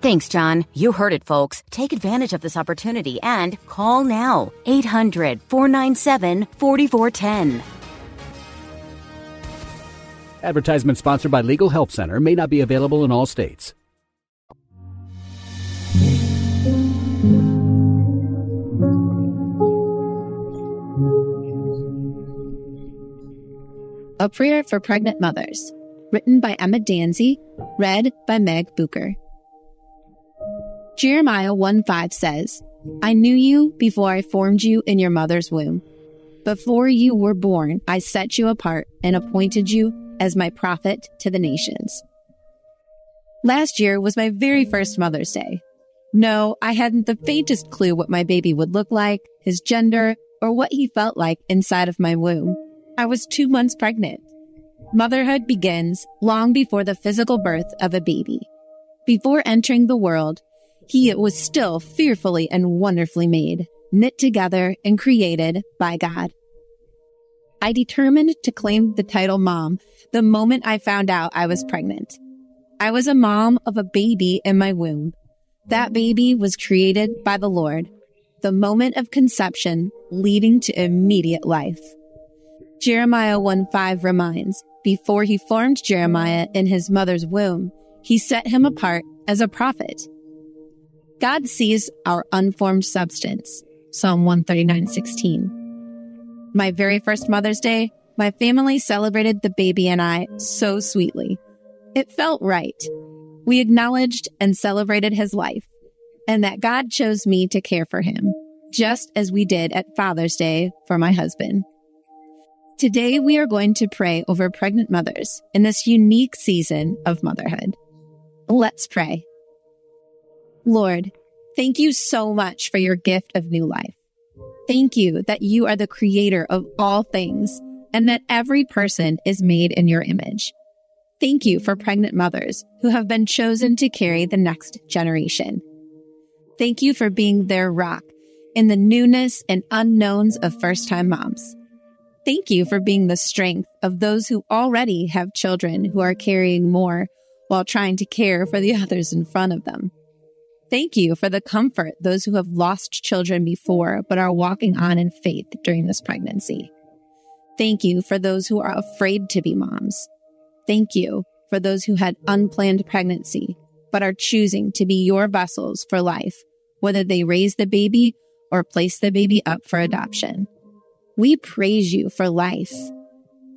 Thanks, John. You heard it, folks. Take advantage of this opportunity and call now 800 497 4410. Advertisement sponsored by Legal Help Center may not be available in all states. A Prayer for Pregnant Mothers, written by Emma Danzey, read by Meg Bucher. Jeremiah 1 5 says, I knew you before I formed you in your mother's womb. Before you were born, I set you apart and appointed you as my prophet to the nations. Last year was my very first Mother's Day. No, I hadn't the faintest clue what my baby would look like, his gender, or what he felt like inside of my womb. I was two months pregnant. Motherhood begins long before the physical birth of a baby. Before entering the world, he was still fearfully and wonderfully made, knit together and created by God. I determined to claim the title mom the moment I found out I was pregnant. I was a mom of a baby in my womb. That baby was created by the Lord, the moment of conception leading to immediate life. Jeremiah 1 5 reminds, before he formed Jeremiah in his mother's womb, he set him apart as a prophet. God sees our unformed substance. Psalm 139 16. My very first Mother's Day, my family celebrated the baby and I so sweetly. It felt right. We acknowledged and celebrated his life, and that God chose me to care for him, just as we did at Father's Day for my husband. Today, we are going to pray over pregnant mothers in this unique season of motherhood. Let's pray. Lord, thank you so much for your gift of new life. Thank you that you are the creator of all things and that every person is made in your image. Thank you for pregnant mothers who have been chosen to carry the next generation. Thank you for being their rock in the newness and unknowns of first time moms. Thank you for being the strength of those who already have children who are carrying more while trying to care for the others in front of them. Thank you for the comfort those who have lost children before but are walking on in faith during this pregnancy. Thank you for those who are afraid to be moms. Thank you for those who had unplanned pregnancy but are choosing to be your vessels for life, whether they raise the baby or place the baby up for adoption. We praise you for life.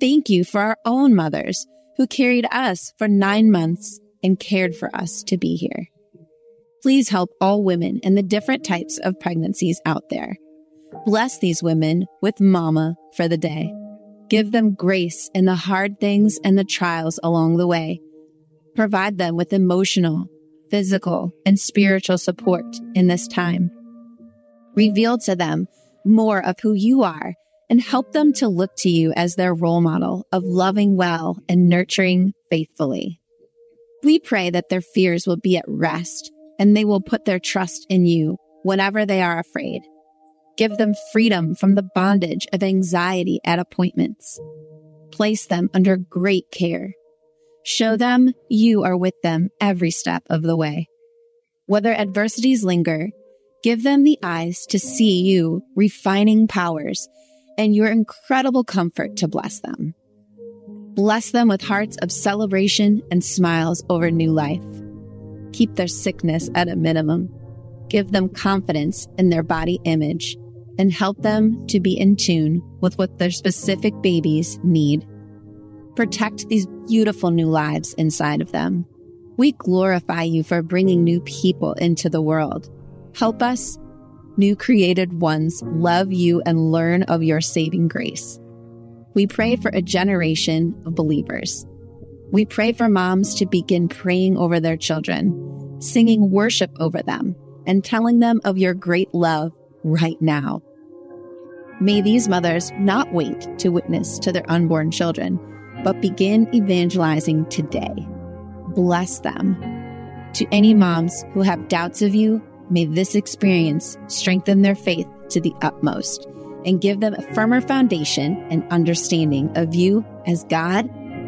Thank you for our own mothers who carried us for nine months and cared for us to be here. Please help all women in the different types of pregnancies out there. Bless these women with mama for the day. Give them grace in the hard things and the trials along the way. Provide them with emotional, physical, and spiritual support in this time. Reveal to them more of who you are and help them to look to you as their role model of loving well and nurturing faithfully. We pray that their fears will be at rest and they will put their trust in you whenever they are afraid. Give them freedom from the bondage of anxiety at appointments. Place them under great care. Show them you are with them every step of the way. Whether adversities linger, give them the eyes to see you refining powers and your incredible comfort to bless them. Bless them with hearts of celebration and smiles over new life. Keep their sickness at a minimum. Give them confidence in their body image and help them to be in tune with what their specific babies need. Protect these beautiful new lives inside of them. We glorify you for bringing new people into the world. Help us, new created ones, love you and learn of your saving grace. We pray for a generation of believers. We pray for moms to begin praying over their children, singing worship over them, and telling them of your great love right now. May these mothers not wait to witness to their unborn children, but begin evangelizing today. Bless them. To any moms who have doubts of you, may this experience strengthen their faith to the utmost and give them a firmer foundation and understanding of you as God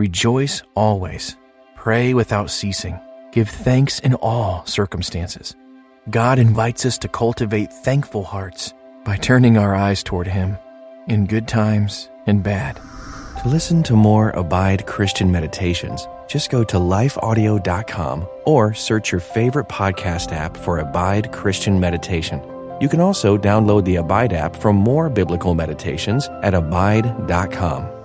Rejoice always. Pray without ceasing. Give thanks in all circumstances. God invites us to cultivate thankful hearts by turning our eyes toward Him in good times and bad. To listen to more Abide Christian meditations, just go to lifeaudio.com or search your favorite podcast app for Abide Christian Meditation. You can also download the Abide app for more biblical meditations at abide.com.